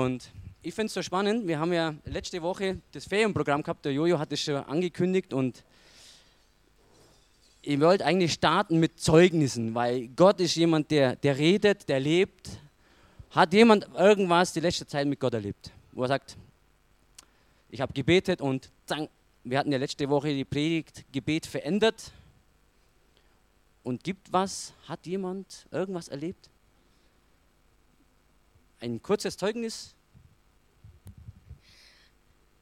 Und ich finde es so spannend. Wir haben ja letzte Woche das Ferienprogramm gehabt. Der Jojo hat es schon angekündigt und ich wollte eigentlich starten mit Zeugnissen, weil Gott ist jemand, der, der redet, der lebt. Hat jemand irgendwas die letzte Zeit mit Gott erlebt, wo er sagt, ich habe gebetet und zang, wir hatten ja letzte Woche die Predigt Gebet verändert. Und gibt was? Hat jemand irgendwas erlebt? Ein kurzes Zeugnis?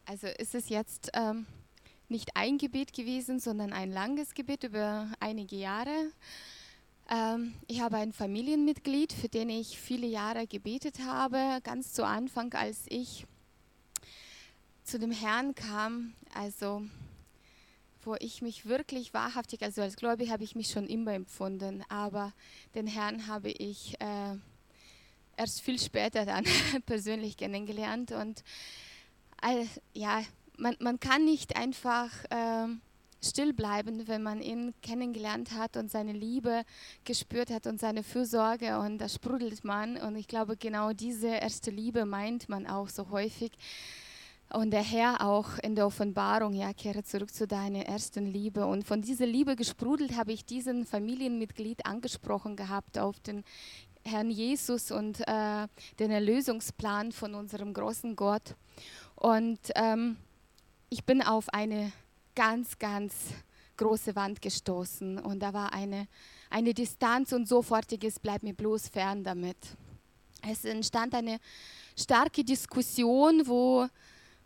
Also ist es jetzt ähm, nicht ein Gebet gewesen, sondern ein langes Gebet über einige Jahre. Ähm, ich habe ein Familienmitglied, für den ich viele Jahre gebetet habe, ganz zu Anfang, als ich zu dem Herrn kam, also wo ich mich wirklich wahrhaftig, also als Gläubig habe ich mich schon immer empfunden, aber den Herrn habe ich äh, erst viel später dann persönlich kennengelernt und äh, ja, man, man kann nicht einfach äh, still bleiben, wenn man ihn kennengelernt hat und seine Liebe gespürt hat und seine Fürsorge und da sprudelt man. Und ich glaube, genau diese erste Liebe meint man auch so häufig. Und der Herr auch in der Offenbarung, ja, kehre zurück zu deiner ersten Liebe. Und von dieser Liebe gesprudelt habe ich diesen Familienmitglied angesprochen gehabt auf den Herrn Jesus und äh, den Erlösungsplan von unserem großen Gott. Und ähm, ich bin auf eine ganz, ganz große Wand gestoßen und da war eine, eine Distanz und sofortiges, bleib mir bloß fern damit. Es entstand eine starke Diskussion, wo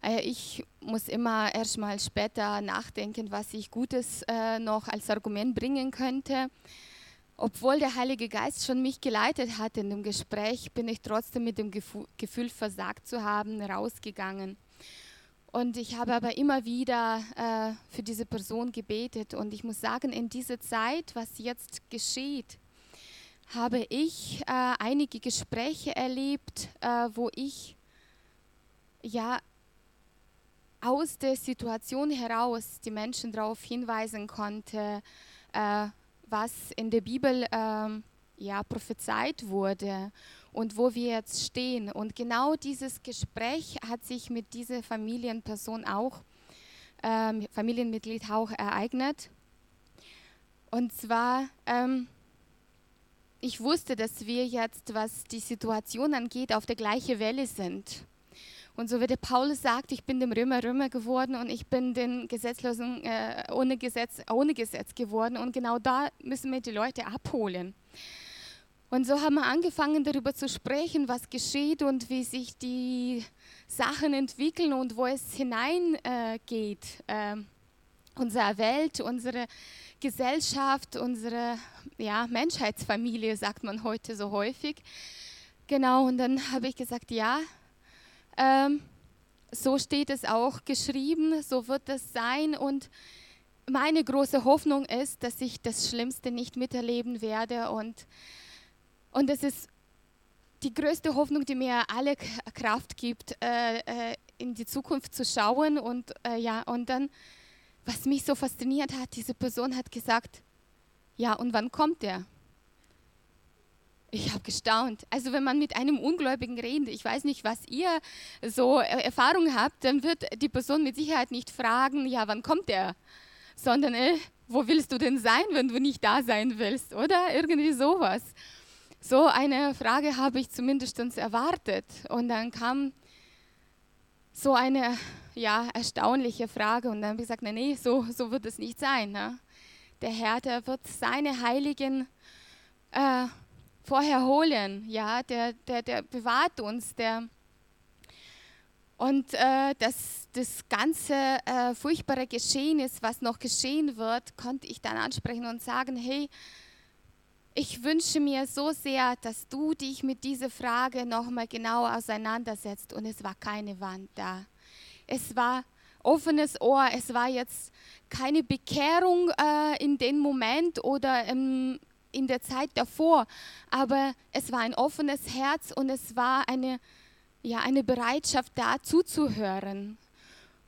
äh, ich muss immer erst mal später nachdenken, was ich Gutes äh, noch als Argument bringen könnte. Obwohl der Heilige Geist schon mich geleitet hat in dem Gespräch, bin ich trotzdem mit dem Gefühl, versagt zu haben, rausgegangen. Und ich habe aber immer wieder äh, für diese Person gebetet. Und ich muss sagen, in dieser Zeit, was jetzt geschieht, habe ich äh, einige Gespräche erlebt, äh, wo ich ja aus der Situation heraus die Menschen darauf hinweisen konnte, äh, was in der Bibel ähm, ja prophezeit wurde und wo wir jetzt stehen. Und genau dieses Gespräch hat sich mit dieser Familienperson auch, ähm, Familienmitglied auch ereignet. Und zwar, ähm, ich wusste, dass wir jetzt, was die Situation angeht, auf der gleichen Welle sind. Und so wie der Paulus sagt, ich bin dem Römer Römer geworden und ich bin den Gesetzlosen äh, ohne, Gesetz, ohne Gesetz geworden. Und genau da müssen wir die Leute abholen. Und so haben wir angefangen darüber zu sprechen, was geschieht und wie sich die Sachen entwickeln und wo es hineingeht. Äh, äh, unsere Welt, unsere Gesellschaft, unsere ja, Menschheitsfamilie, sagt man heute so häufig. Genau, und dann habe ich gesagt, ja, ähm, so steht es auch geschrieben, so wird es sein. Und meine große Hoffnung ist, dass ich das Schlimmste nicht miterleben werde und und das ist die größte Hoffnung, die mir alle Kraft gibt, äh, äh, in die Zukunft zu schauen. Und, äh, ja, und dann, was mich so fasziniert hat, diese Person hat gesagt, ja, und wann kommt der? Ich habe gestaunt. Also wenn man mit einem Ungläubigen redet, ich weiß nicht, was ihr so Erfahrung habt, dann wird die Person mit Sicherheit nicht fragen, ja, wann kommt der? Sondern, äh, wo willst du denn sein, wenn du nicht da sein willst? Oder irgendwie sowas. So eine Frage habe ich zumindest erwartet. Und dann kam so eine ja, erstaunliche Frage. Und dann habe ich gesagt, nee, nee so, so wird es nicht sein. Ne? Der Herr, der wird seine Heiligen äh, vorher holen. Ja? Der, der, der bewahrt uns. Der, und äh, das, das ganze äh, furchtbare Geschehen ist, was noch geschehen wird, konnte ich dann ansprechen und sagen, hey, ich wünsche mir so sehr, dass du dich mit dieser Frage nochmal genau auseinandersetzt. Und es war keine Wand da. Es war offenes Ohr. Es war jetzt keine Bekehrung äh, in dem Moment oder im, in der Zeit davor. Aber es war ein offenes Herz und es war eine, ja, eine Bereitschaft da zuzuhören.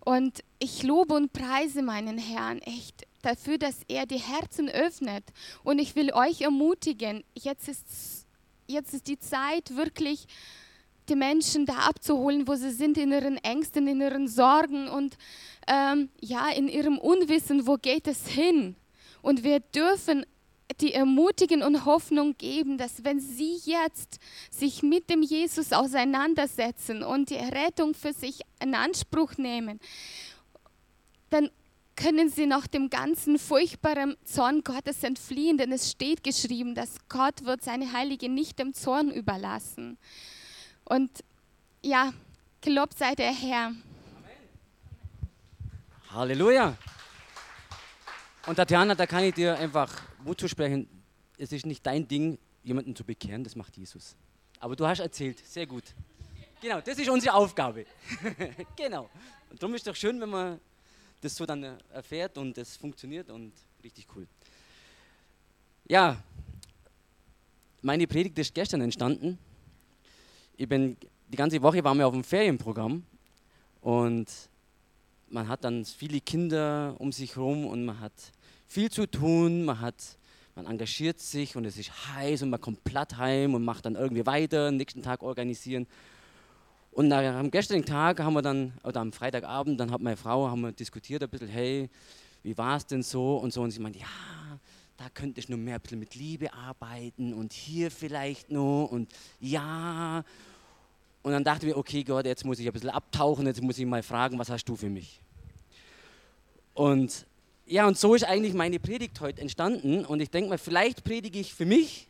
Und ich lobe und preise meinen Herrn echt dafür, dass er die Herzen öffnet. Und ich will euch ermutigen, jetzt ist, jetzt ist die Zeit wirklich, die Menschen da abzuholen, wo sie sind, in ihren Ängsten, in ihren Sorgen und ähm, ja, in ihrem Unwissen, wo geht es hin. Und wir dürfen die ermutigen und Hoffnung geben, dass wenn sie jetzt sich mit dem Jesus auseinandersetzen und die Rettung für sich in Anspruch nehmen, dann können sie noch dem ganzen furchtbaren Zorn Gottes entfliehen, denn es steht geschrieben, dass Gott wird seine Heilige nicht dem Zorn überlassen. Und ja, gelobt sei der Herr. Halleluja. Und Tatjana, da kann ich dir einfach Mut zusprechen. Es ist nicht dein Ding, jemanden zu bekehren, das macht Jesus. Aber du hast erzählt, sehr gut. Genau, das ist unsere Aufgabe. genau. Und darum ist es doch schön, wenn man das so dann erfährt und es funktioniert und richtig cool. Ja, meine Predigt ist gestern entstanden. Ich bin die ganze Woche waren wir auf dem Ferienprogramm und man hat dann viele Kinder um sich herum und man hat viel zu tun, man hat man engagiert sich und es ist heiß und man kommt platt heim und macht dann irgendwie weiter, nächsten Tag organisieren. Und am gestrigen Tag haben wir dann, oder am Freitagabend, dann hat meine Frau, haben wir diskutiert ein bisschen, hey, wie war es denn so und so. Und sie meinte, ja, da könnte ich nur mehr ein bisschen mit Liebe arbeiten und hier vielleicht noch und ja. Und dann dachten wir, okay Gott, jetzt muss ich ein bisschen abtauchen, jetzt muss ich mal fragen, was hast du für mich? Und ja, und so ist eigentlich meine Predigt heute entstanden. Und ich denke mal, vielleicht predige ich für mich,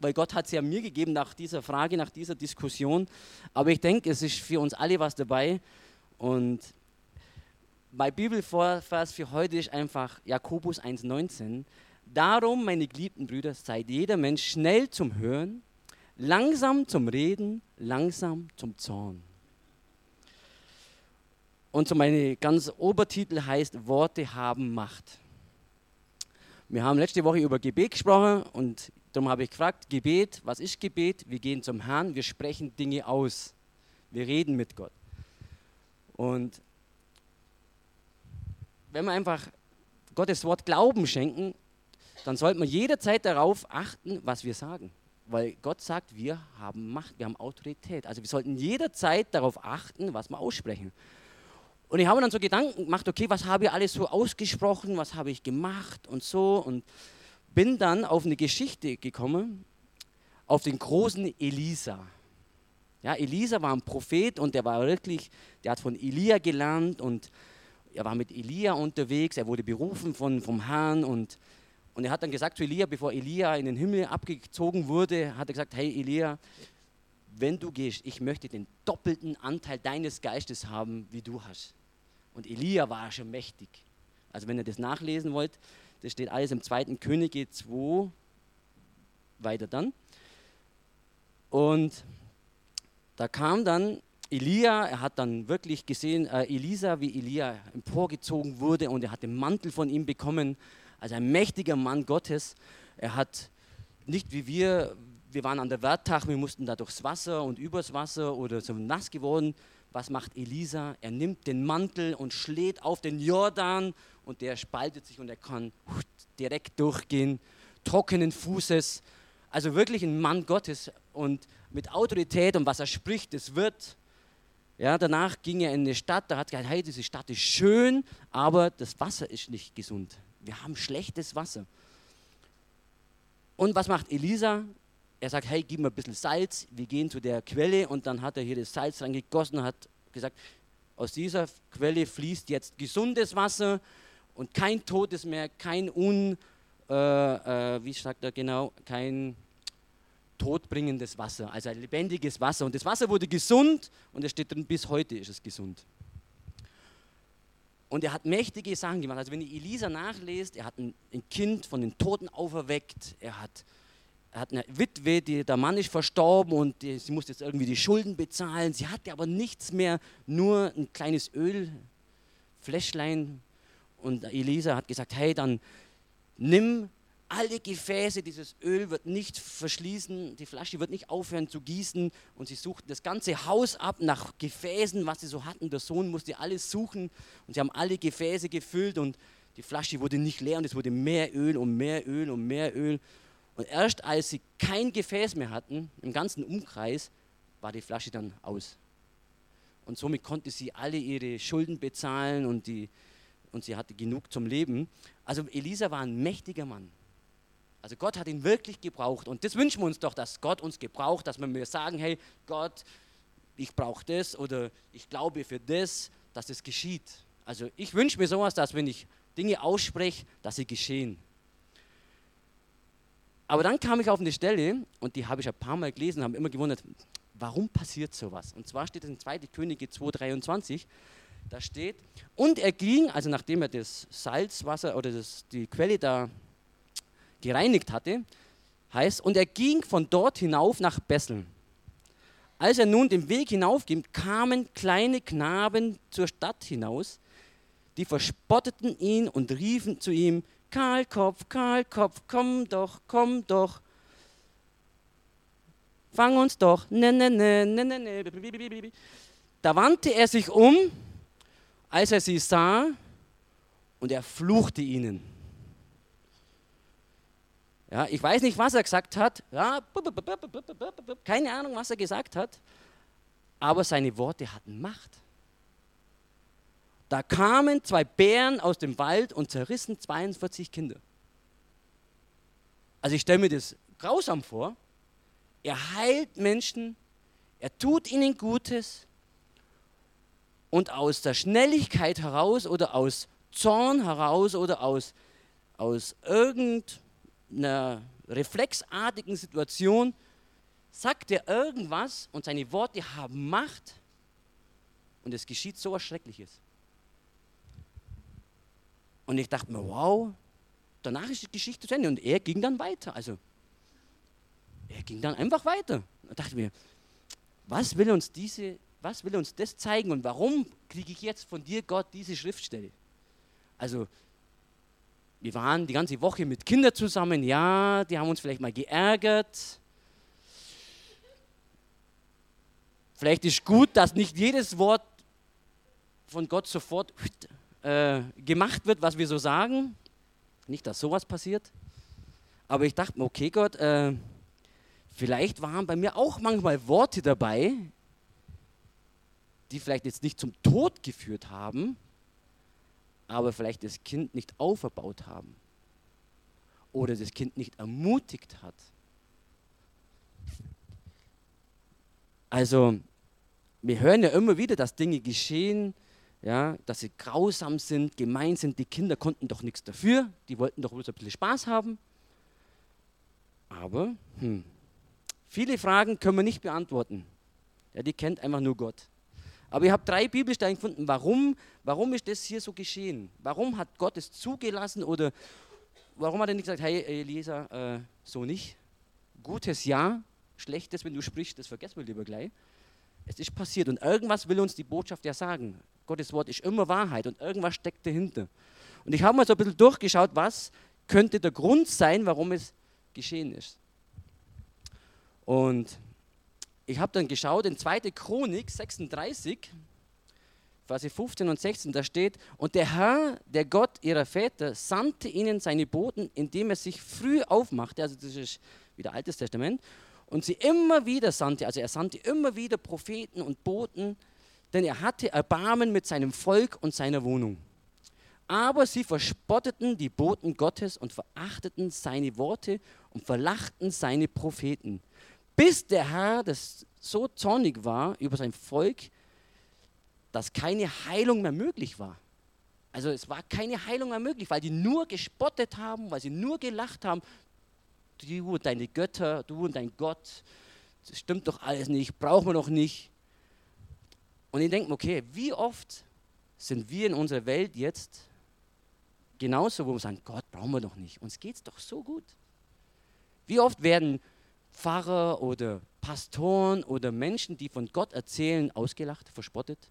weil Gott hat es ja mir gegeben nach dieser Frage, nach dieser Diskussion. Aber ich denke, es ist für uns alle was dabei. Und mein Bibelvers für heute ist einfach Jakobus 1,19. Darum, meine geliebten Brüder, seid jeder Mensch schnell zum Hören, langsam zum Reden, langsam zum Zorn. Und so meine ganz Obertitel heißt Worte haben Macht. Wir haben letzte Woche über Gebet gesprochen und darum habe ich gefragt, Gebet, was ist Gebet? Wir gehen zum Herrn, wir sprechen Dinge aus. Wir reden mit Gott. Und wenn wir einfach Gottes Wort Glauben schenken, dann sollte man jederzeit darauf achten, was wir sagen. Weil Gott sagt, wir haben Macht, wir haben Autorität. Also wir sollten jederzeit darauf achten, was wir aussprechen. Und ich habe dann so Gedanken gemacht, okay, was habe ich alles so ausgesprochen, was habe ich gemacht und so. Und bin dann auf eine Geschichte gekommen, auf den großen Elisa. Ja, Elisa war ein Prophet und der war wirklich, der hat von Elia gelernt und er war mit Elia unterwegs, er wurde berufen von, vom Herrn und, und er hat dann gesagt zu Elia, bevor Elia in den Himmel abgezogen wurde, hat er gesagt, hey Elia, wenn du gehst, ich möchte den doppelten Anteil deines Geistes haben, wie du hast. Und Elia war schon mächtig. Also wenn ihr das nachlesen wollt, das steht alles im 2. Könige 2, weiter dann. Und da kam dann Elia, er hat dann wirklich gesehen, äh, Elisa, wie Elia emporgezogen wurde und er hat den Mantel von ihm bekommen, also ein mächtiger Mann Gottes. Er hat nicht wie wir, wir waren an der Werttag, wir mussten da durchs Wasser und übers Wasser oder so nass geworden. Was macht Elisa? Er nimmt den Mantel und schlägt auf den Jordan und der spaltet sich und er kann direkt durchgehen, trockenen Fußes. Also wirklich ein Mann Gottes und mit Autorität und was er spricht, es wird. Ja, danach ging er in eine Stadt, da hat er gesagt, hey, diese Stadt ist schön, aber das Wasser ist nicht gesund. Wir haben schlechtes Wasser. Und was macht Elisa? Er sagt, hey, gib mir ein bisschen Salz, wir gehen zu der Quelle und dann hat er hier das Salz reingegossen und hat gesagt, aus dieser Quelle fließt jetzt gesundes Wasser und kein Todes mehr, kein Un, äh, äh, wie sagt er genau, kein todbringendes Wasser, also ein lebendiges Wasser. Und das Wasser wurde gesund und es steht drin, bis heute ist es gesund. Und er hat mächtige Sachen gemacht. Also wenn ihr Elisa nachlest, er hat ein, ein Kind von den Toten auferweckt, er hat, hat eine Witwe, die, der Mann ist verstorben und die, sie musste jetzt irgendwie die Schulden bezahlen. Sie hatte aber nichts mehr, nur ein kleines Ölfläschlein. Und Elisa hat gesagt, hey, dann nimm alle Gefäße, dieses Öl wird nicht verschließen, die Flasche wird nicht aufhören zu gießen und sie suchten das ganze Haus ab nach Gefäßen, was sie so hatten. Der Sohn musste alles suchen und sie haben alle Gefäße gefüllt und die Flasche wurde nicht leer und es wurde mehr Öl und mehr Öl und mehr Öl. Und erst als sie kein Gefäß mehr hatten, im ganzen Umkreis, war die Flasche dann aus. Und somit konnte sie alle ihre Schulden bezahlen und, die, und sie hatte genug zum Leben. Also Elisa war ein mächtiger Mann. Also Gott hat ihn wirklich gebraucht. Und das wünschen wir uns doch, dass Gott uns gebraucht, dass wir mir sagen, hey Gott, ich brauche das oder ich glaube für das, dass das geschieht. Also ich wünsche mir sowas, dass wenn ich Dinge ausspreche, dass sie geschehen. Aber dann kam ich auf eine Stelle, und die habe ich ein paar Mal gelesen, habe immer gewundert, warum passiert sowas? Und zwar steht es in 2. Könige 2,23, da steht, und er ging, also nachdem er das Salzwasser oder das, die Quelle da gereinigt hatte, heißt, und er ging von dort hinauf nach Bessel. Als er nun den Weg hinaufging, kamen kleine Knaben zur Stadt hinaus, die verspotteten ihn und riefen zu ihm, Kahlkopf, Kahlkopf, komm doch, komm doch. Fang uns doch. Ne, ne, ne, ne, ne, ne. Da wandte er sich um, als er sie sah, und er fluchte ihnen. Ja, ich weiß nicht, was er gesagt hat. Ja, keine Ahnung, was er gesagt hat. Aber seine Worte hatten Macht. Da kamen zwei Bären aus dem Wald und zerrissen 42 Kinder. Also ich stelle mir das grausam vor. Er heilt Menschen, er tut ihnen Gutes und aus der Schnelligkeit heraus oder aus Zorn heraus oder aus, aus irgendeiner reflexartigen Situation sagt er irgendwas und seine Worte haben Macht und es geschieht so was Schreckliches. Und ich dachte mir, wow, danach ist die Geschichte zu Ende. Und er ging dann weiter. Also, er ging dann einfach weiter. Da dachte mir, was will uns diese, was will uns das zeigen und warum kriege ich jetzt von dir, Gott, diese Schriftstelle? Also, wir waren die ganze Woche mit Kindern zusammen, ja, die haben uns vielleicht mal geärgert. Vielleicht ist gut, dass nicht jedes Wort von Gott sofort äh, gemacht wird, was wir so sagen. Nicht, dass sowas passiert. Aber ich dachte mir, okay Gott, äh, vielleicht waren bei mir auch manchmal Worte dabei, die vielleicht jetzt nicht zum Tod geführt haben, aber vielleicht das Kind nicht auferbaut haben oder das Kind nicht ermutigt hat. Also, wir hören ja immer wieder, dass Dinge geschehen, ja, dass sie grausam sind, gemein sind. Die Kinder konnten doch nichts dafür, die wollten doch bloß ein bisschen Spaß haben. Aber hm, viele Fragen können wir nicht beantworten. Ja, die kennt einfach nur Gott. Aber ich habe drei Bibelstellen gefunden, warum, warum ist das hier so geschehen? Warum hat Gott es zugelassen oder warum hat er nicht gesagt, hey Elisa, äh, so nicht? Gutes Ja, schlechtes, wenn du sprichst, das vergessen wir lieber gleich. Es ist passiert und irgendwas will uns die Botschaft ja sagen. Gottes Wort ist immer Wahrheit und irgendwas steckt dahinter. Und ich habe mal so ein bisschen durchgeschaut, was könnte der Grund sein, warum es geschehen ist. Und ich habe dann geschaut, in 2. Chronik 36, Verse 15 und 16, da steht, und der Herr, der Gott ihrer Väter, sandte ihnen seine Boten, indem er sich früh aufmachte, also das ist wieder Altes Testament, und sie immer wieder sandte, also er sandte immer wieder Propheten und Boten, denn er hatte Erbarmen mit seinem Volk und seiner Wohnung. Aber sie verspotteten die Boten Gottes und verachteten seine Worte und verlachten seine Propheten, bis der Herr das so zornig war über sein Volk, dass keine Heilung mehr möglich war. Also es war keine Heilung mehr möglich, weil die nur gespottet haben, weil sie nur gelacht haben. Du und deine Götter, du und dein Gott, das stimmt doch alles nicht, brauchen wir doch nicht. Und ich denke mir, okay, wie oft sind wir in unserer Welt jetzt genauso, wo wir sagen, Gott brauchen wir doch nicht, uns geht es doch so gut. Wie oft werden Pfarrer oder Pastoren oder Menschen, die von Gott erzählen, ausgelacht, verspottet?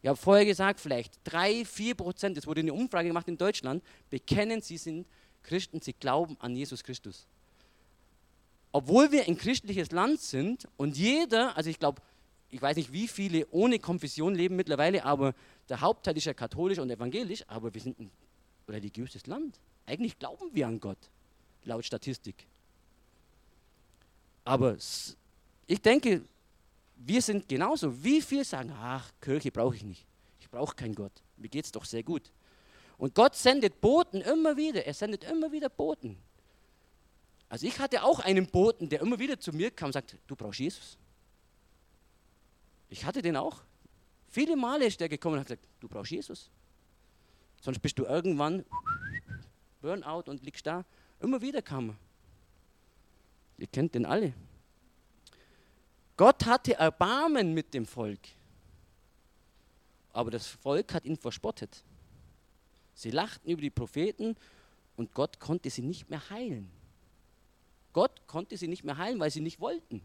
Ich habe vorher gesagt, vielleicht drei, vier Prozent, es wurde eine Umfrage gemacht in Deutschland, bekennen, sie sind Christen, sie glauben an Jesus Christus. Obwohl wir ein christliches Land sind und jeder, also ich glaube, ich weiß nicht, wie viele ohne Konfession leben mittlerweile, aber der Hauptteil ist ja katholisch und evangelisch, aber wir sind ein religiöses Land. Eigentlich glauben wir an Gott, laut Statistik. Aber ich denke, wir sind genauso. Wie viel sagen, ach, Kirche brauche ich nicht. Ich brauche keinen Gott. Mir geht es doch sehr gut. Und Gott sendet Boten immer wieder. Er sendet immer wieder Boten. Also ich hatte auch einen Boten, der immer wieder zu mir kam und sagt, du brauchst Jesus. Ich hatte den auch. Viele Male ist der gekommen und hat gesagt, du brauchst Jesus. Sonst bist du irgendwann Burnout und liegst da. Immer wieder kam er. Ihr kennt den alle. Gott hatte Erbarmen mit dem Volk. Aber das Volk hat ihn verspottet. Sie lachten über die Propheten und Gott konnte sie nicht mehr heilen. Gott konnte sie nicht mehr heilen, weil sie nicht wollten.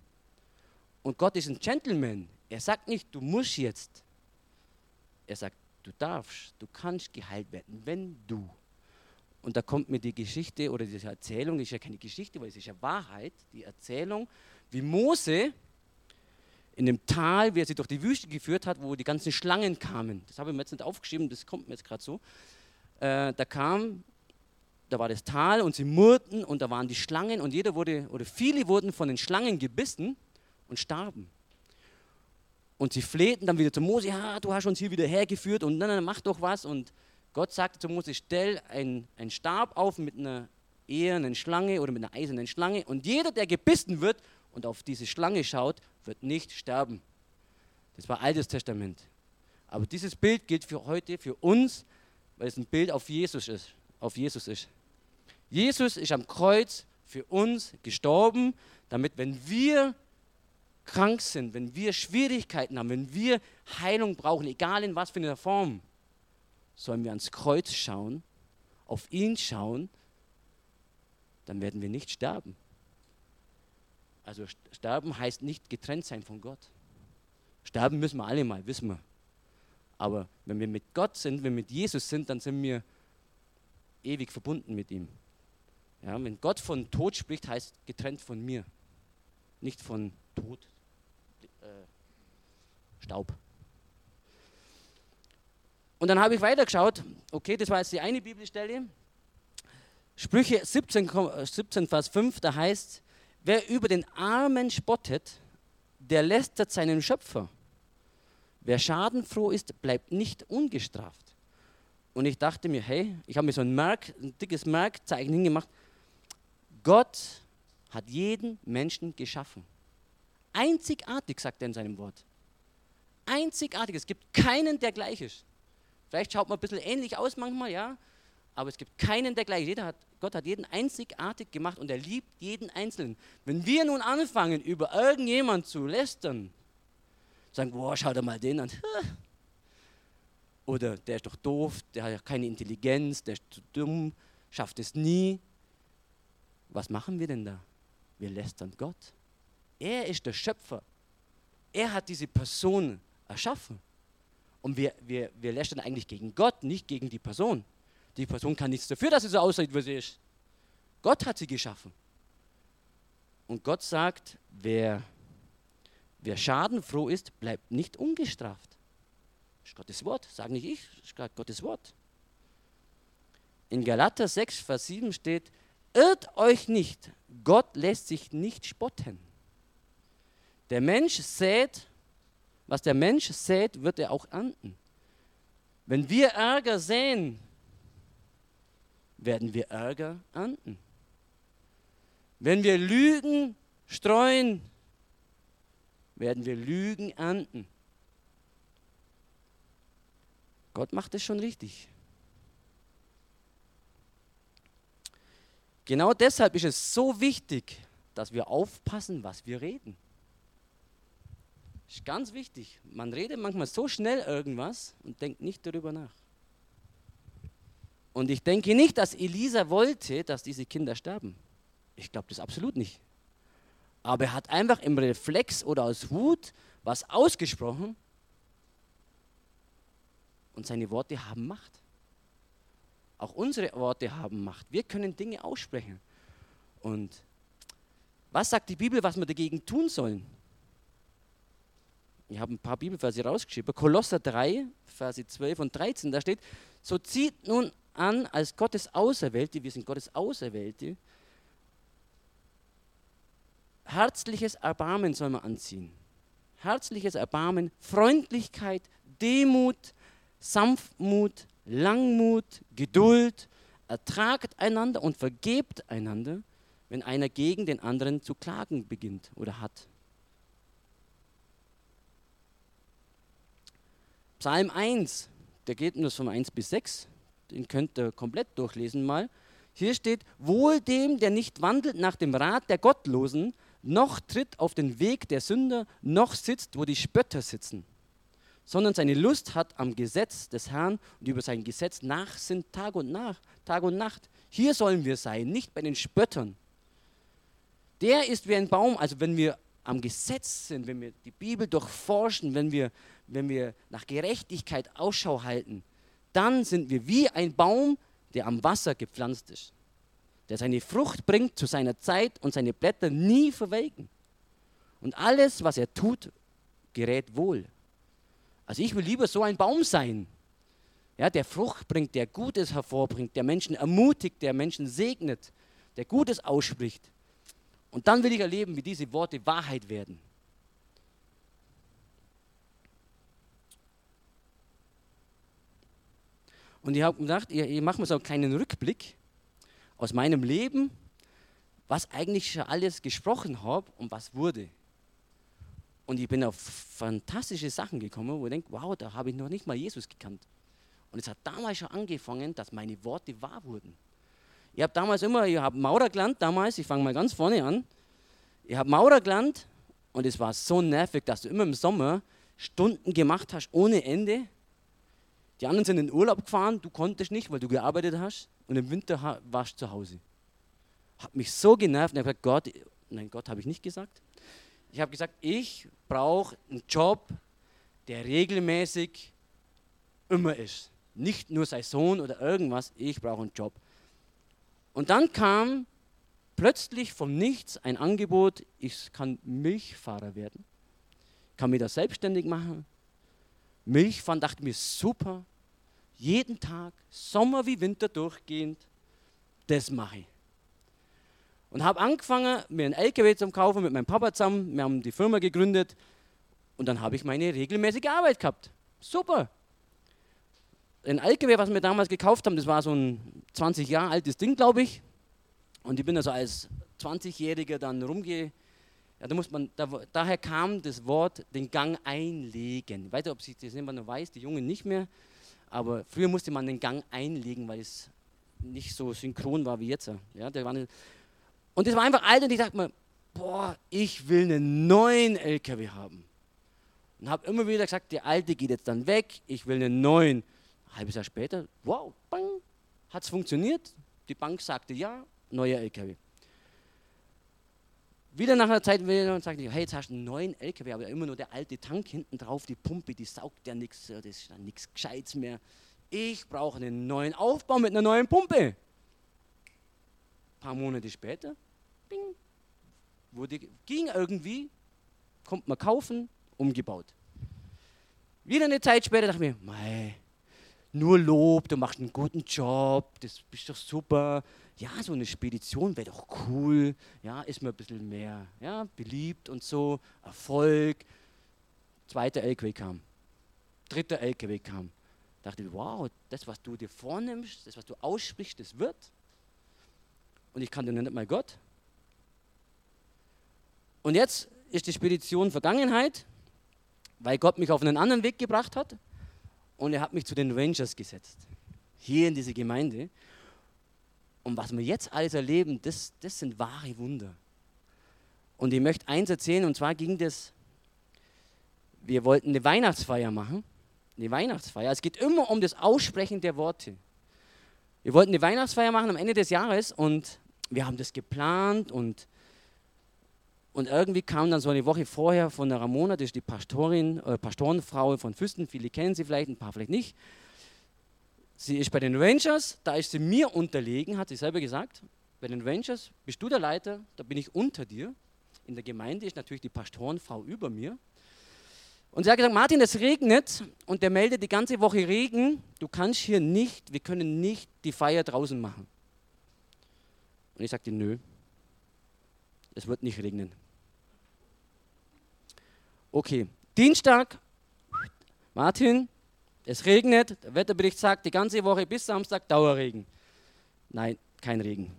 Und Gott ist ein Gentleman. Er sagt nicht, du musst jetzt. Er sagt, du darfst, du kannst geheilt werden, wenn du. Und da kommt mir die Geschichte oder diese Erzählung, ist ja keine Geschichte, weil es ist ja Wahrheit, die Erzählung, wie Mose in dem Tal, wie er sie durch die Wüste geführt hat, wo die ganzen Schlangen kamen. Das habe ich mir jetzt nicht aufgeschrieben, das kommt mir jetzt gerade so. Äh, da kam, da war das Tal und sie murrten und da waren die Schlangen und jeder wurde, oder viele wurden von den Schlangen gebissen und starben. Und sie flehten dann wieder zu Mose, ja, du hast uns hier wieder hergeführt und dann mach doch was. Und Gott sagte zu Mose, stell einen Stab auf mit einer ehernen Schlange oder mit einer eisernen Schlange und jeder, der gebissen wird und auf diese Schlange schaut, wird nicht sterben. Das war Altes Testament. Aber dieses Bild gilt für heute, für uns, weil es ein Bild auf Jesus ist. Auf Jesus ist. Jesus ist am Kreuz für uns gestorben, damit, wenn wir krank sind, wenn wir Schwierigkeiten haben, wenn wir Heilung brauchen, egal in was für einer Form, sollen wir ans Kreuz schauen, auf ihn schauen, dann werden wir nicht sterben. Also sterben heißt nicht getrennt sein von Gott. Sterben müssen wir alle mal, wissen wir. Aber wenn wir mit Gott sind, wenn wir mit Jesus sind, dann sind wir ewig verbunden mit ihm. Ja, wenn Gott von Tod spricht, heißt getrennt von mir, nicht von Tod, äh, Staub. Und dann habe ich weitergeschaut, okay, das war jetzt die eine Bibelstelle. Sprüche 17, 17 Vers 5, da heißt, Wer über den Armen spottet, der lästert seinen Schöpfer. Wer schadenfroh ist, bleibt nicht ungestraft. Und ich dachte mir, hey, ich habe mir so ein, Merk, ein dickes Merkzeichen hingemacht. Gott hat jeden Menschen geschaffen. Einzigartig, sagt er in seinem Wort. Einzigartig. Es gibt keinen, der gleich ist. Vielleicht schaut man ein bisschen ähnlich aus manchmal, ja aber es gibt keinen, der gleich ist. Gott hat jeden einzigartig gemacht und er liebt jeden Einzelnen. Wenn wir nun anfangen, über irgendjemand zu lästern, sagen, boah, schau dir mal den an. Oder der ist doch doof, der hat ja keine Intelligenz, der ist zu dumm, schafft es nie. Was machen wir denn da? Wir lästern Gott. Er ist der Schöpfer. Er hat diese Person erschaffen. Und wir, wir, wir lästern eigentlich gegen Gott, nicht gegen die Person. Die Person kann nichts dafür, dass sie so aussieht, wie sie ist. Gott hat sie geschaffen. Und Gott sagt, wer, wer schadenfroh ist, bleibt nicht ungestraft. Das ist Gottes Wort, sage nicht ich, das ist Gottes Wort. In Galater 6, Vers 7 steht, irrt euch nicht, Gott lässt sich nicht spotten. Der Mensch sät, was der Mensch sät, wird er auch ernten. Wenn wir Ärger säen, werden wir Ärger ernten. Wenn wir Lügen streuen, werden wir Lügen ernten. Gott macht es schon richtig. Genau deshalb ist es so wichtig, dass wir aufpassen, was wir reden. Ist ganz wichtig. Man redet manchmal so schnell irgendwas und denkt nicht darüber nach. Und ich denke nicht, dass Elisa wollte, dass diese Kinder sterben. Ich glaube das absolut nicht. Aber er hat einfach im Reflex oder aus Wut was ausgesprochen und seine Worte haben Macht. Auch unsere Worte haben Macht. Wir können Dinge aussprechen. Und was sagt die Bibel, was wir dagegen tun sollen? Ich habe ein paar Bibelverse rausgeschrieben. Kolosser 3, Verse 12 und 13, da steht, so zieht nun an als Gottes Auserwählte, wir sind Gottes Auserwählte. Herzliches Erbarmen soll man anziehen. herzliches Erbarmen, Freundlichkeit, Demut, Sanftmut, Langmut, Geduld, ertragt einander und vergebt einander, wenn einer gegen den anderen zu klagen beginnt oder hat. Psalm 1, der geht nur von 1 bis 6, den könnt ihr komplett durchlesen mal. Hier steht, wohl dem, der nicht wandelt nach dem Rat der Gottlosen, noch tritt auf den Weg der Sünder, noch sitzt, wo die Spötter sitzen, sondern seine Lust hat am Gesetz des Herrn und über sein Gesetz nachsinnt Tag und Nacht, Tag und Nacht. Hier sollen wir sein, nicht bei den Spöttern. Der ist wie ein Baum, also wenn wir am Gesetz sind, wenn wir die Bibel durchforschen, wenn wir, wenn wir nach Gerechtigkeit Ausschau halten, dann sind wir wie ein Baum, der am Wasser gepflanzt ist, der seine Frucht bringt zu seiner Zeit und seine Blätter nie verwelken. Und alles, was er tut, gerät wohl. Also ich will lieber so ein Baum sein, ja, der Frucht bringt, der Gutes hervorbringt, der Menschen ermutigt, der Menschen segnet, der Gutes ausspricht. Und dann will ich erleben, wie diese Worte Wahrheit werden. Und ich habe gedacht, ich, ich mache mir so einen kleinen Rückblick aus meinem Leben, was eigentlich schon alles gesprochen habe und was wurde. Und ich bin auf fantastische Sachen gekommen, wo ich denke, wow, da habe ich noch nicht mal Jesus gekannt. Und es hat damals schon angefangen, dass meine Worte wahr wurden. Ich habe damals immer, ich habe Maurer gelernt, damals, ich fange mal ganz vorne an. Ich habe Maurer gelernt und es war so nervig, dass du immer im Sommer Stunden gemacht hast ohne Ende. Die anderen sind in Urlaub gefahren, du konntest nicht, weil du gearbeitet hast und im Winter warst du zu Hause. Hat mich so genervt und ich habe gesagt, Gott, nein, Gott habe ich nicht gesagt. Ich habe gesagt, ich brauche einen Job, der regelmäßig immer ist. Nicht nur Saison oder irgendwas, ich brauche einen Job. Und dann kam plötzlich vom Nichts ein Angebot, ich kann Milchfahrer werden, kann mich da selbstständig machen. Milchfahren dachte mir super, jeden Tag, Sommer wie Winter durchgehend, das mache ich. Und habe angefangen, mir einen LKW zu kaufen mit meinem Papa zusammen. Wir haben die Firma gegründet und dann habe ich meine regelmäßige Arbeit gehabt. Super. Ein LKW, was wir damals gekauft haben, das war so ein 20 Jahre altes Ding, glaube ich. Und ich bin also als 20-Jähriger dann rumge... Ja, da muss man, da, daher kam das Wort, den Gang einlegen. Ich weiß nicht, ob sich das jemand noch weiß, die Jungen nicht mehr. Aber früher musste man den Gang einlegen, weil es nicht so synchron war wie jetzt. Ja, der war eine, und das war einfach alt und ich dachte mir, boah, ich will einen neuen LKW haben. Und habe immer wieder gesagt, der alte geht jetzt dann weg, ich will einen neuen. Ein halbes Jahr später, wow, bang, hat es funktioniert. Die Bank sagte ja, neuer LKW. Wieder nach einer Zeit sagte ich, hey, jetzt hast du einen neuen LKW, aber immer nur der alte Tank hinten drauf, die Pumpe, die saugt ja nichts, das ist dann nichts Gescheites mehr. Ich brauche einen neuen Aufbau mit einer neuen Pumpe. Ein paar Monate später, bing, wurde, ging irgendwie, kommt man kaufen, umgebaut. Wieder eine Zeit später dachte ich mir, mei, nur Lob, du machst einen guten Job, das bist doch super ja, so eine Spedition wäre doch cool, ja, ist mir ein bisschen mehr, ja, beliebt und so, Erfolg. Zweiter LKW kam, dritter LKW kam. Dachte ich, wow, das, was du dir vornimmst, das, was du aussprichst, das wird. Und ich kannte nicht mal Gott. Und jetzt ist die Spedition Vergangenheit, weil Gott mich auf einen anderen Weg gebracht hat. Und er hat mich zu den Rangers gesetzt. Hier in diese Gemeinde. Und was wir jetzt alles erleben, das, das sind wahre Wunder. Und ich möchte eins erzählen, und zwar ging das, wir wollten eine Weihnachtsfeier machen. Eine Weihnachtsfeier. Es geht immer um das Aussprechen der Worte. Wir wollten eine Weihnachtsfeier machen am Ende des Jahres und wir haben das geplant und, und irgendwie kam dann so eine Woche vorher von der Ramona, das ist die Pastorin, äh, Pastorenfrau von Füsten, viele kennen sie vielleicht, ein paar vielleicht nicht. Sie ist bei den Rangers, da ist sie mir unterlegen, hat sie selber gesagt. Bei den Rangers bist du der Leiter, da bin ich unter dir. In der Gemeinde ist natürlich die Pastorenfrau über mir. Und sie hat gesagt, Martin, es regnet und der meldet die ganze Woche Regen. Du kannst hier nicht, wir können nicht die Feier draußen machen. Und ich sagte, nö, es wird nicht regnen. Okay, Dienstag, Martin, es regnet, der Wetterbericht sagt, die ganze Woche bis Samstag Dauerregen. Nein, kein Regen.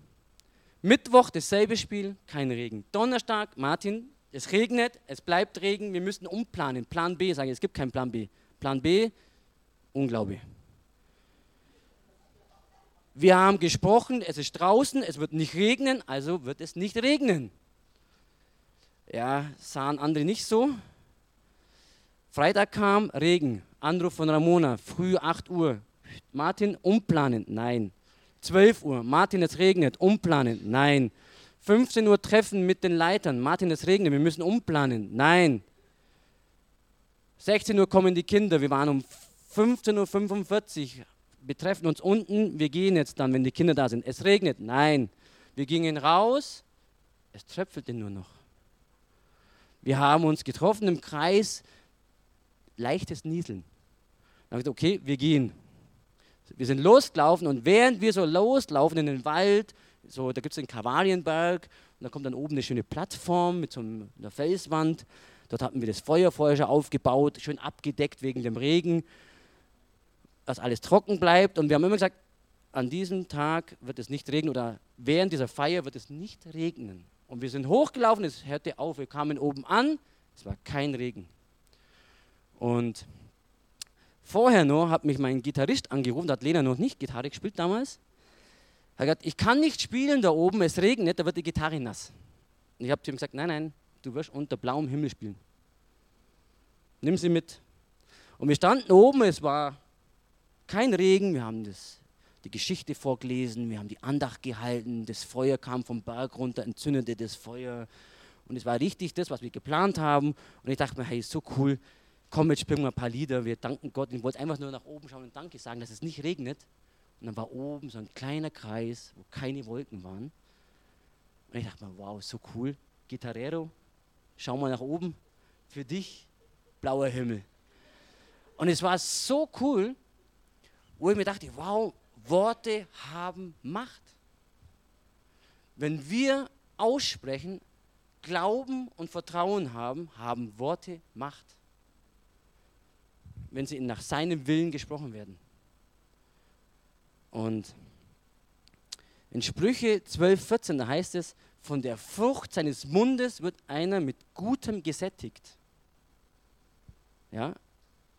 Mittwoch dasselbe Spiel, kein Regen. Donnerstag, Martin, es regnet, es bleibt Regen, wir müssen umplanen. Plan B, sage ich, es gibt keinen Plan B. Plan B, Unglaube. Wir haben gesprochen, es ist draußen, es wird nicht regnen, also wird es nicht regnen. Ja, sahen andere nicht so. Freitag kam Regen, Anruf von Ramona, früh 8 Uhr. Martin, umplanen, nein. 12 Uhr, Martin, es regnet, umplanen, nein. 15 Uhr Treffen mit den Leitern, Martin, es regnet, wir müssen umplanen, nein. 16 Uhr kommen die Kinder, wir waren um 15.45 Uhr, wir treffen uns unten, wir gehen jetzt dann, wenn die Kinder da sind. Es regnet, nein. Wir gingen raus, es tröpfelte nur noch. Wir haben uns getroffen im Kreis, leichtes Nieseln. Dann habe ich gesagt, okay, wir gehen. Wir sind losgelaufen und während wir so loslaufen in den Wald, so, da gibt es den Kavalienberg und da kommt dann oben eine schöne Plattform mit so einer Felswand. Dort hatten wir das Feuer vorher schon aufgebaut, schön abgedeckt wegen dem Regen, dass alles trocken bleibt. Und wir haben immer gesagt, an diesem Tag wird es nicht regnen oder während dieser Feier wird es nicht regnen. Und wir sind hochgelaufen, es hörte auf, wir kamen oben an, es war kein Regen. Und vorher noch hat mich mein Gitarrist angerufen, da hat Lena noch nicht Gitarre gespielt damals. Er hat gesagt, ich kann nicht spielen da oben, es regnet, da wird die Gitarre nass. Und ich habe zu ihm gesagt, nein, nein, du wirst unter blauem Himmel spielen. Nimm sie mit. Und wir standen oben, es war kein Regen, wir haben das, die Geschichte vorgelesen, wir haben die Andacht gehalten, das Feuer kam vom Berg runter, entzündete das Feuer. Und es war richtig das, was wir geplant haben. Und ich dachte mir, hey, ist so cool, komm, jetzt spielen wir ein paar Lieder, wir danken Gott. Ich wollte einfach nur nach oben schauen und Danke sagen, dass es nicht regnet. Und dann war oben so ein kleiner Kreis, wo keine Wolken waren. Und ich dachte mir, wow, so cool. Gitarrero, schau mal nach oben. Für dich, blauer Himmel. Und es war so cool, wo ich mir dachte, wow, Worte haben Macht. Wenn wir aussprechen, Glauben und Vertrauen haben, haben Worte Macht wenn sie nach seinem Willen gesprochen werden. Und in Sprüche 12, 14, da heißt es, von der Frucht seines Mundes wird einer mit Gutem gesättigt. Ja,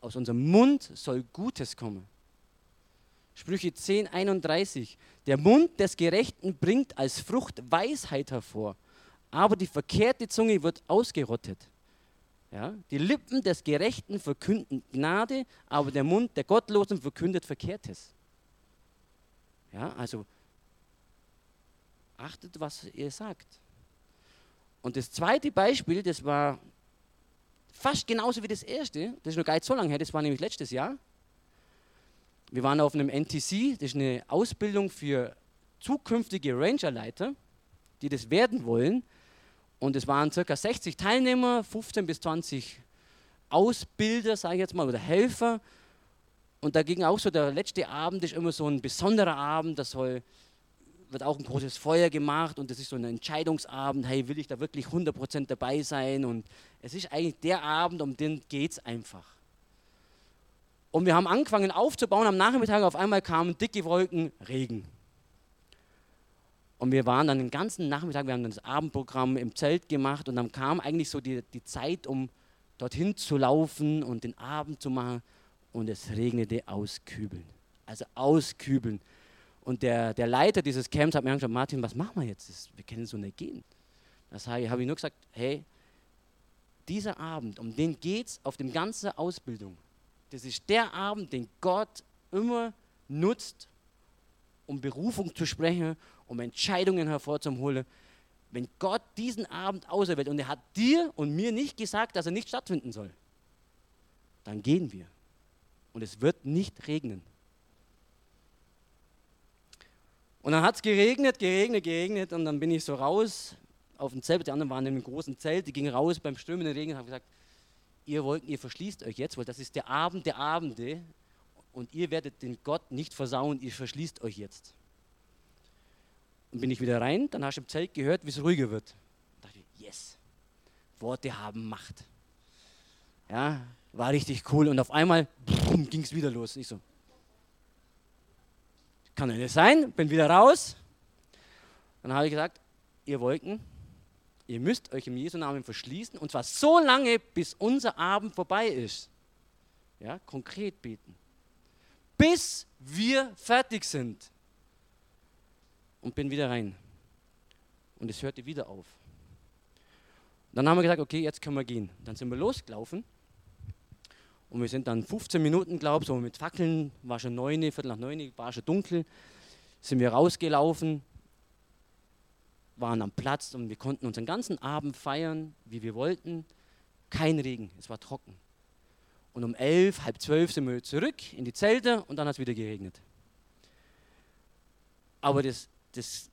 aus unserem Mund soll Gutes kommen. Sprüche 10, 31. Der Mund des Gerechten bringt als Frucht Weisheit hervor, aber die verkehrte Zunge wird ausgerottet. Ja? Die Lippen des Gerechten verkünden Gnade, aber der Mund der Gottlosen verkündet Verkehrtes. Ja, also achtet, was ihr sagt. Und das zweite Beispiel, das war fast genauso wie das erste, das ist noch gar nicht so lange her, das war nämlich letztes Jahr. Wir waren auf einem NTC, das ist eine Ausbildung für zukünftige Rangerleiter, die das werden wollen. Und es waren circa 60 Teilnehmer, 15 bis 20 Ausbilder, sage ich jetzt mal, oder Helfer. Und da ging auch so, der letzte Abend ist immer so ein besonderer Abend, da wird auch ein großes Feuer gemacht und das ist so ein Entscheidungsabend, hey, will ich da wirklich 100% dabei sein? Und es ist eigentlich der Abend, um den geht es einfach. Und wir haben angefangen aufzubauen, am Nachmittag auf einmal kamen dicke Wolken, Regen. Und wir waren dann den ganzen Nachmittag, wir haben dann das Abendprogramm im Zelt gemacht und dann kam eigentlich so die, die Zeit, um dorthin zu laufen und den Abend zu machen. Und es regnete auskübeln. Also auskübeln. Und der, der Leiter dieses Camps hat mir gesagt, Martin, was machen wir jetzt? Wir können so nicht gehen. Das habe ich nur gesagt, hey, dieser Abend, um den geht es auf dem ganzen Ausbildung. Das ist der Abend, den Gott immer nutzt, um Berufung zu sprechen um Entscheidungen hervorzuholen. Wenn Gott diesen Abend auserwählt und er hat dir und mir nicht gesagt, dass er nicht stattfinden soll, dann gehen wir. Und es wird nicht regnen. Und dann hat es geregnet, geregnet, geregnet und dann bin ich so raus auf dem Zelt. Die anderen waren in einem großen Zelt, die gingen raus beim strömenden Regen und haben gesagt, ihr wollt, ihr verschließt euch jetzt, weil das ist der Abend der Abende und ihr werdet den Gott nicht versauen, ihr verschließt euch jetzt. Und bin ich wieder rein, dann hast du im Zelt gehört, wie es ruhiger wird. Da dachte ich, yes, Worte haben Macht. Ja, war richtig cool. Und auf einmal ging es wieder los. Ich so, kann ja nicht sein, bin wieder raus. Dann habe ich gesagt, ihr Wolken, ihr müsst euch im Jesu Namen verschließen und zwar so lange, bis unser Abend vorbei ist. Ja, konkret beten. Bis wir fertig sind. Und bin wieder rein. Und es hörte wieder auf. Dann haben wir gesagt, okay, jetzt können wir gehen. Dann sind wir losgelaufen. Und wir sind dann 15 Minuten, glaube ich, so mit Fackeln, war schon 9, Viertel nach 9, war schon dunkel, sind wir rausgelaufen, waren am Platz und wir konnten unseren ganzen Abend feiern, wie wir wollten. Kein Regen, es war trocken. Und um elf, halb zwölf sind wir zurück in die Zelte und dann hat es wieder geregnet. Aber das, das,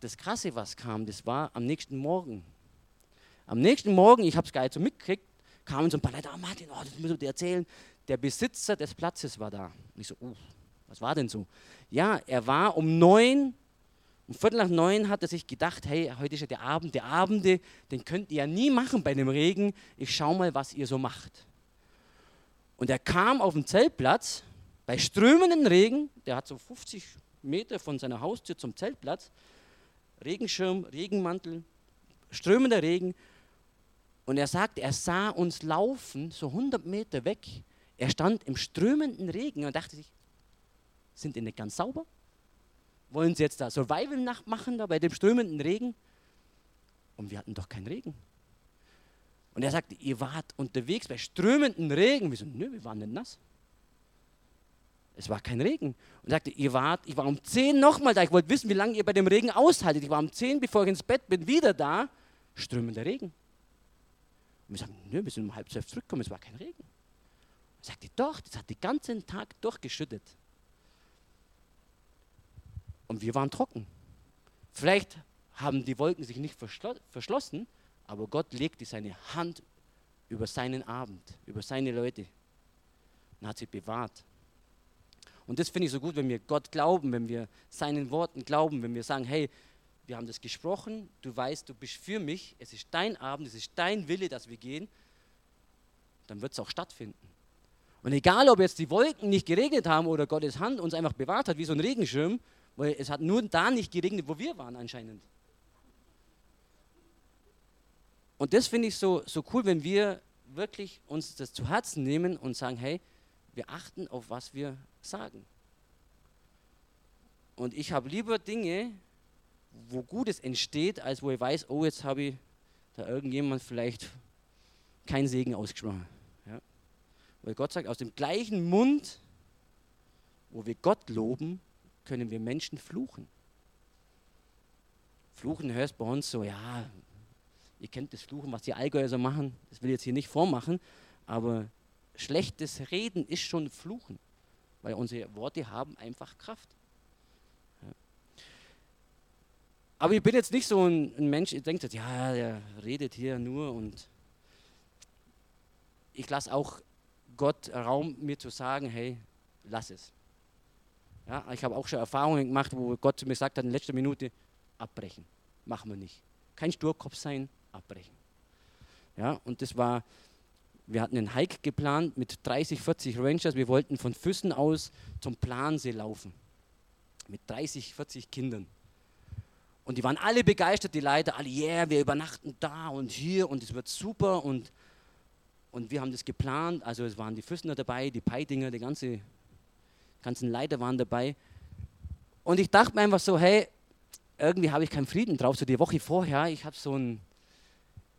das Krasse, was kam, das war am nächsten Morgen. Am nächsten Morgen, ich habe es gar nicht so mitgekriegt, kamen so ein paar Leute, oh Martin, oh, das muss ich dir erzählen. Der Besitzer des Platzes war da. Und ich so, uh, was war denn so? Ja, er war um neun, um Viertel nach neun hat er sich gedacht, hey, heute ist ja der Abend der Abende, den könnt ihr ja nie machen bei dem Regen. Ich schau mal, was ihr so macht. Und er kam auf den Zeltplatz bei strömendem Regen, der hat so 50 Meter von seiner Haustür zum Zeltplatz, Regenschirm, Regenmantel, strömender Regen. Und er sagt, er sah uns laufen, so 100 Meter weg. Er stand im strömenden Regen und dachte sich, sind die nicht ganz sauber? Wollen sie jetzt da Survival-Nacht machen, da bei dem strömenden Regen? Und wir hatten doch keinen Regen. Und er sagte, ihr wart unterwegs bei strömenden Regen. Wir so, nö, wir waren nicht nass. Es war kein Regen. Und sagte, ihr wart, ich war um 10 nochmal da. Ich wollte wissen, wie lange ihr bei dem Regen aushaltet. Ich war um 10, bevor ich ins Bett bin, wieder da. Strömender Regen. Und wir sagen, nö, wir sind um halb zwölf zurückgekommen, es war kein Regen. Er sagte, doch, das hat den ganzen Tag durchgeschüttet. Und wir waren trocken. Vielleicht haben die Wolken sich nicht verschlo verschlossen, aber Gott legte seine Hand über seinen Abend, über seine Leute und hat sie bewahrt. Und das finde ich so gut, wenn wir Gott glauben, wenn wir seinen Worten glauben, wenn wir sagen, hey, wir haben das gesprochen, du weißt, du bist für mich, es ist dein Abend, es ist dein Wille, dass wir gehen, dann wird es auch stattfinden. Und egal, ob jetzt die Wolken nicht geregnet haben oder Gottes Hand uns einfach bewahrt hat, wie so ein Regenschirm, weil es hat nur da nicht geregnet, wo wir waren anscheinend. Und das finde ich so, so cool, wenn wir wirklich uns das zu Herzen nehmen und sagen, hey, wir achten auf was wir sagen. Und ich habe lieber Dinge, wo Gutes entsteht, als wo ich weiß, oh, jetzt habe ich da irgendjemand vielleicht keinen Segen ausgesprochen. Ja? Weil Gott sagt, aus dem gleichen Mund, wo wir Gott loben, können wir Menschen fluchen. Fluchen hörst bei uns so, ja, ihr kennt das Fluchen, was die Allgäuer so machen, das will ich jetzt hier nicht vormachen, aber schlechtes Reden ist schon Fluchen, weil unsere Worte haben einfach Kraft. Aber ich bin jetzt nicht so ein, Mensch, ich denke, ja, der redet hier nur und ich lasse auch Gott Raum, mir zu sagen, hey, lass es. Ja, ich habe auch schon Erfahrungen gemacht, wo Gott zu mir sagt hat, in letzter Minute, abbrechen. Machen wir nicht. Kein Sturkopf sein, abbrechen. Ja, und das war, wir hatten einen Hike geplant mit 30, 40 Rangers. Wir wollten von Füssen aus zum Plansee laufen. Mit 30, 40 Kindern. Und die waren alle begeistert, die Leiter, alle, yeah, wir übernachten da und hier und es wird super. Und, und wir haben das geplant. Also es waren die Füßner dabei, die Peidinger, die ganze, ganzen Leiter waren dabei. Und ich dachte mir einfach so, hey, irgendwie habe ich keinen Frieden drauf. So die Woche vorher, ich habe so ein,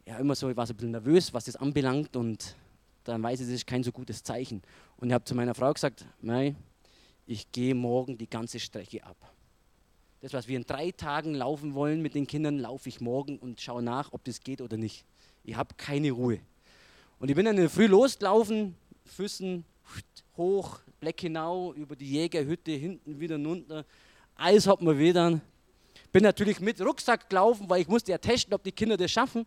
ja immer so, ich war so ein bisschen nervös, was das anbelangt. Und dann weiß ich, das ist kein so gutes Zeichen. Und ich habe zu meiner Frau gesagt, Mei, ich gehe morgen die ganze Strecke ab. Das, was wir in drei Tagen laufen wollen mit den Kindern, laufe ich morgen und schaue nach, ob das geht oder nicht. Ich habe keine Ruhe. Und ich bin dann in der Früh losgelaufen, Füssen hoch, Bleckenau, über die Jägerhütte, hinten wieder runter. Eis hat mir wieder. Bin natürlich mit Rucksack gelaufen, weil ich musste ja testen, ob die Kinder das schaffen.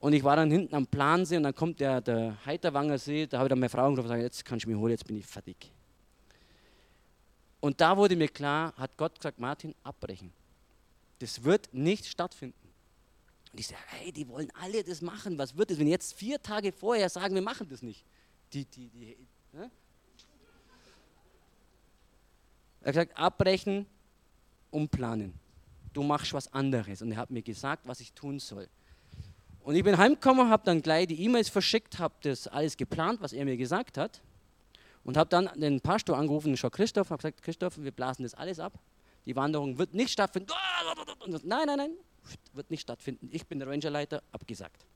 Und ich war dann hinten am Plansee und dann kommt der, der Heiterwanger See, da habe ich dann meine Frau angerufen und gesagt, jetzt kannst du mich holen, jetzt bin ich fertig. Und da wurde mir klar, hat Gott gesagt, Martin, abbrechen. Das wird nicht stattfinden. Und ich sage, hey, die wollen alle das machen. Was wird es, wenn jetzt vier Tage vorher sagen, wir machen das nicht? Die, die, die, ne? Er hat gesagt, abbrechen, umplanen. Du machst was anderes. Und er hat mir gesagt, was ich tun soll. Und ich bin heimgekommen, habe dann gleich die E-Mails verschickt, habe das alles geplant, was er mir gesagt hat. Und habe dann den Pastor angerufen, schon Christoph, habe gesagt, Christoph, wir blasen das alles ab. Die Wanderung wird nicht stattfinden. Nein, nein, nein, wird nicht stattfinden. Ich bin der Rangerleiter, abgesagt.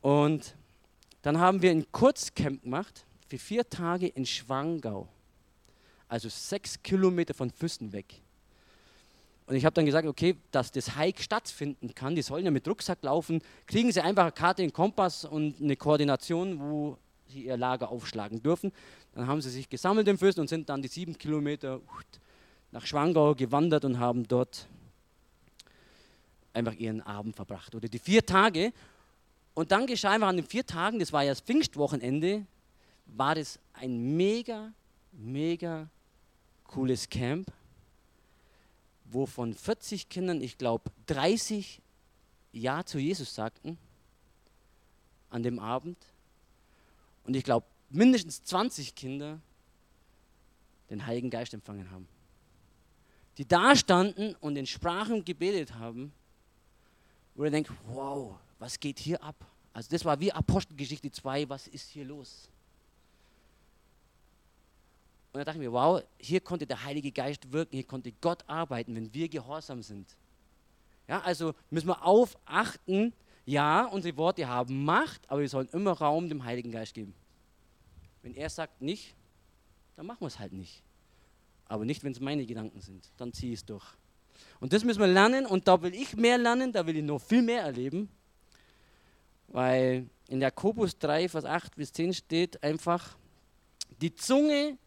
Und dann haben wir ein Kurzcamp gemacht für vier Tage in Schwangau. Also sechs Kilometer von Füssen weg. Und ich habe dann gesagt, okay, dass das Hike stattfinden kann, die sollen ja mit Rucksack laufen, kriegen sie einfach eine Karte, einen Kompass und eine Koordination, wo sie ihr Lager aufschlagen dürfen. Dann haben sie sich gesammelt im Füssen und sind dann die sieben Kilometer nach Schwangau gewandert und haben dort einfach ihren Abend verbracht. Oder die vier Tage. Und dann geschah einfach an den vier Tagen, das war ja das Pfingstwochenende, war das ein mega, mega cooles Camp, wo von 40 Kindern, ich glaube, 30 Ja zu Jesus sagten an dem Abend. Und ich glaube, mindestens 20 Kinder den Heiligen Geist empfangen haben. Die da standen und in Sprachen gebetet haben wo ihr denkt, wow, was geht hier ab? Also das war wie Apostelgeschichte 2, was ist hier los? Und da dachte ich mir, wow, hier konnte der Heilige Geist wirken, hier konnte Gott arbeiten, wenn wir gehorsam sind. Ja, also müssen wir aufachten, ja, unsere Worte haben Macht, aber wir sollen immer Raum dem Heiligen Geist geben. Wenn er sagt nicht, dann machen wir es halt nicht. Aber nicht, wenn es meine Gedanken sind, dann ziehe ich es durch. Und das müssen wir lernen und da will ich mehr lernen, da will ich noch viel mehr erleben. Weil in Jakobus 3, Vers 8 bis 10 steht einfach, die Zunge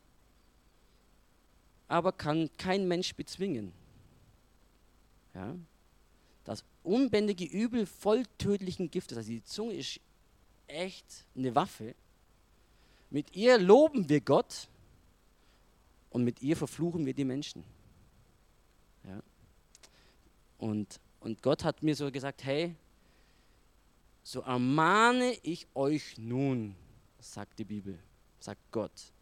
aber kann kein Mensch bezwingen. Ja? Das unbändige Übel voll tödlichen Giftes, also die Zunge ist echt eine Waffe. Mit ihr loben wir Gott und mit ihr verfluchen wir die Menschen. Ja? Und, und Gott hat mir so gesagt, hey, so ermahne ich euch nun, sagt die Bibel, sagt Gott,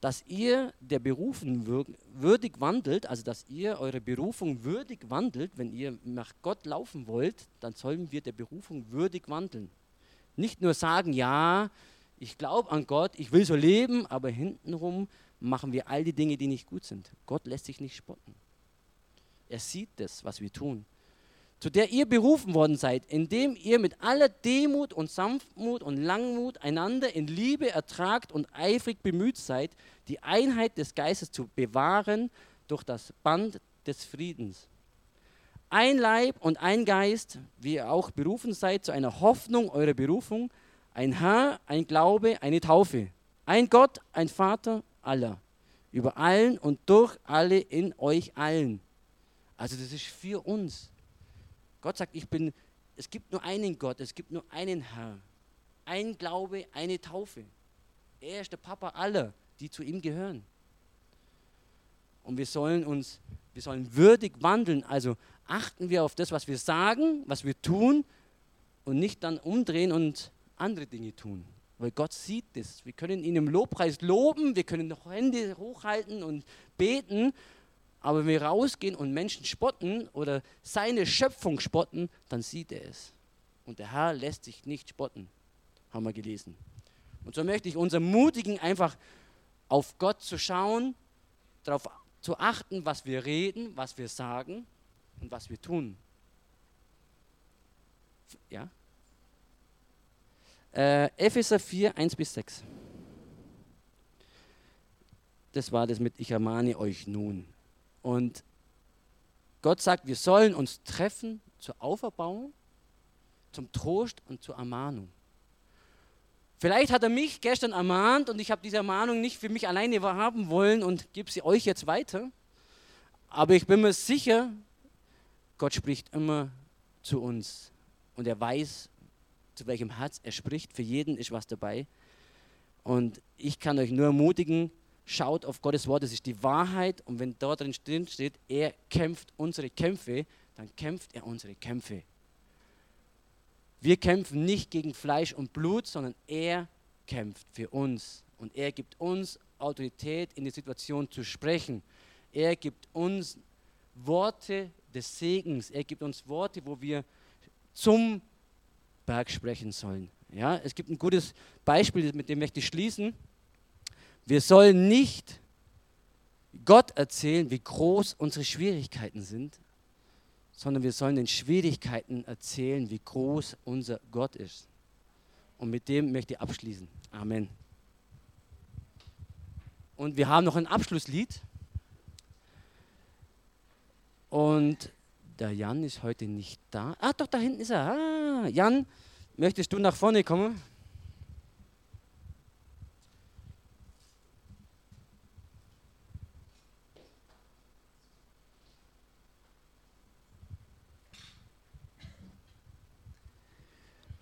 dass ihr der Berufung würdig wandelt, also dass ihr eure Berufung würdig wandelt, wenn ihr nach Gott laufen wollt, dann sollen wir der Berufung würdig wandeln. Nicht nur sagen, ja, ich glaube an Gott, ich will so leben, aber hintenrum machen wir all die Dinge, die nicht gut sind. Gott lässt sich nicht spotten. Er sieht das, was wir tun. Zu der ihr berufen worden seid, indem ihr mit aller Demut und Sanftmut und Langmut einander in Liebe ertragt und eifrig bemüht seid, die Einheit des Geistes zu bewahren durch das Band des Friedens. Ein Leib und ein Geist, wie ihr auch berufen seid zu einer Hoffnung eurer Berufung, ein Herr, ein Glaube, eine Taufe, ein Gott, ein Vater aller, über allen und durch alle in euch allen also das ist für uns. Gott sagt, ich bin, es gibt nur einen Gott, es gibt nur einen Herr. Ein Glaube, eine Taufe. Er ist der Papa aller, die zu ihm gehören. Und wir sollen uns, wir sollen würdig wandeln. Also achten wir auf das, was wir sagen, was wir tun und nicht dann umdrehen und andere Dinge tun. Weil Gott sieht das. Wir können ihn im Lobpreis loben, wir können noch Hände hochhalten und beten, aber wenn wir rausgehen und Menschen spotten oder seine Schöpfung spotten, dann sieht er es. Und der Herr lässt sich nicht spotten, haben wir gelesen. Und so möchte ich uns ermutigen, einfach auf Gott zu schauen, darauf zu achten, was wir reden, was wir sagen und was wir tun. Ja? Äh, Epheser 4, 1 bis 6. Das war das mit Ich ermahne euch nun. Und Gott sagt, wir sollen uns treffen zur Auferbauung, zum Trost und zur Ermahnung. Vielleicht hat er mich gestern ermahnt und ich habe diese Ermahnung nicht für mich alleine haben wollen und gebe sie euch jetzt weiter. Aber ich bin mir sicher, Gott spricht immer zu uns und er weiß, zu welchem Herz er spricht. Für jeden ist was dabei. Und ich kann euch nur ermutigen, schaut auf Gottes Wort, das ist die Wahrheit. Und wenn dort drin steht, er kämpft unsere Kämpfe, dann kämpft er unsere Kämpfe. Wir kämpfen nicht gegen Fleisch und Blut, sondern er kämpft für uns. Und er gibt uns Autorität, in die Situation zu sprechen. Er gibt uns Worte des Segens. Er gibt uns Worte, wo wir zum Berg sprechen sollen. Ja, es gibt ein gutes Beispiel, mit dem möchte ich schließen. Wir sollen nicht Gott erzählen, wie groß unsere Schwierigkeiten sind, sondern wir sollen den Schwierigkeiten erzählen, wie groß unser Gott ist. Und mit dem möchte ich abschließen. Amen. Und wir haben noch ein Abschlusslied. Und der Jan ist heute nicht da. Ah, doch, da hinten ist er. Ah, Jan, möchtest du nach vorne kommen?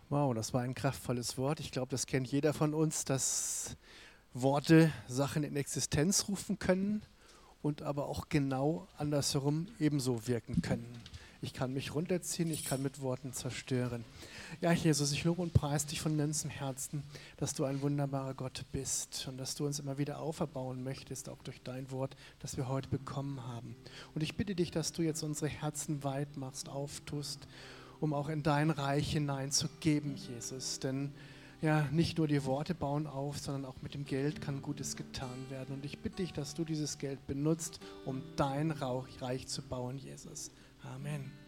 Wow, das war ein kraftvolles Wort. Ich glaube, das kennt jeder von uns, dass Worte Sachen in Existenz rufen können und aber auch genau andersherum ebenso wirken können. Ich kann mich runterziehen, ich kann mit Worten zerstören. Ja, Jesus, ich lobe und preise dich von ganzem Herzen, dass du ein wunderbarer Gott bist und dass du uns immer wieder auferbauen möchtest, auch durch dein Wort, das wir heute bekommen haben. Und ich bitte dich, dass du jetzt unsere Herzen weit machst, auftust um auch in dein Reich hineinzugeben, Jesus. Denn ja, nicht nur die Worte bauen auf, sondern auch mit dem Geld kann Gutes getan werden. Und ich bitte dich, dass du dieses Geld benutzt, um dein Reich zu bauen, Jesus. Amen.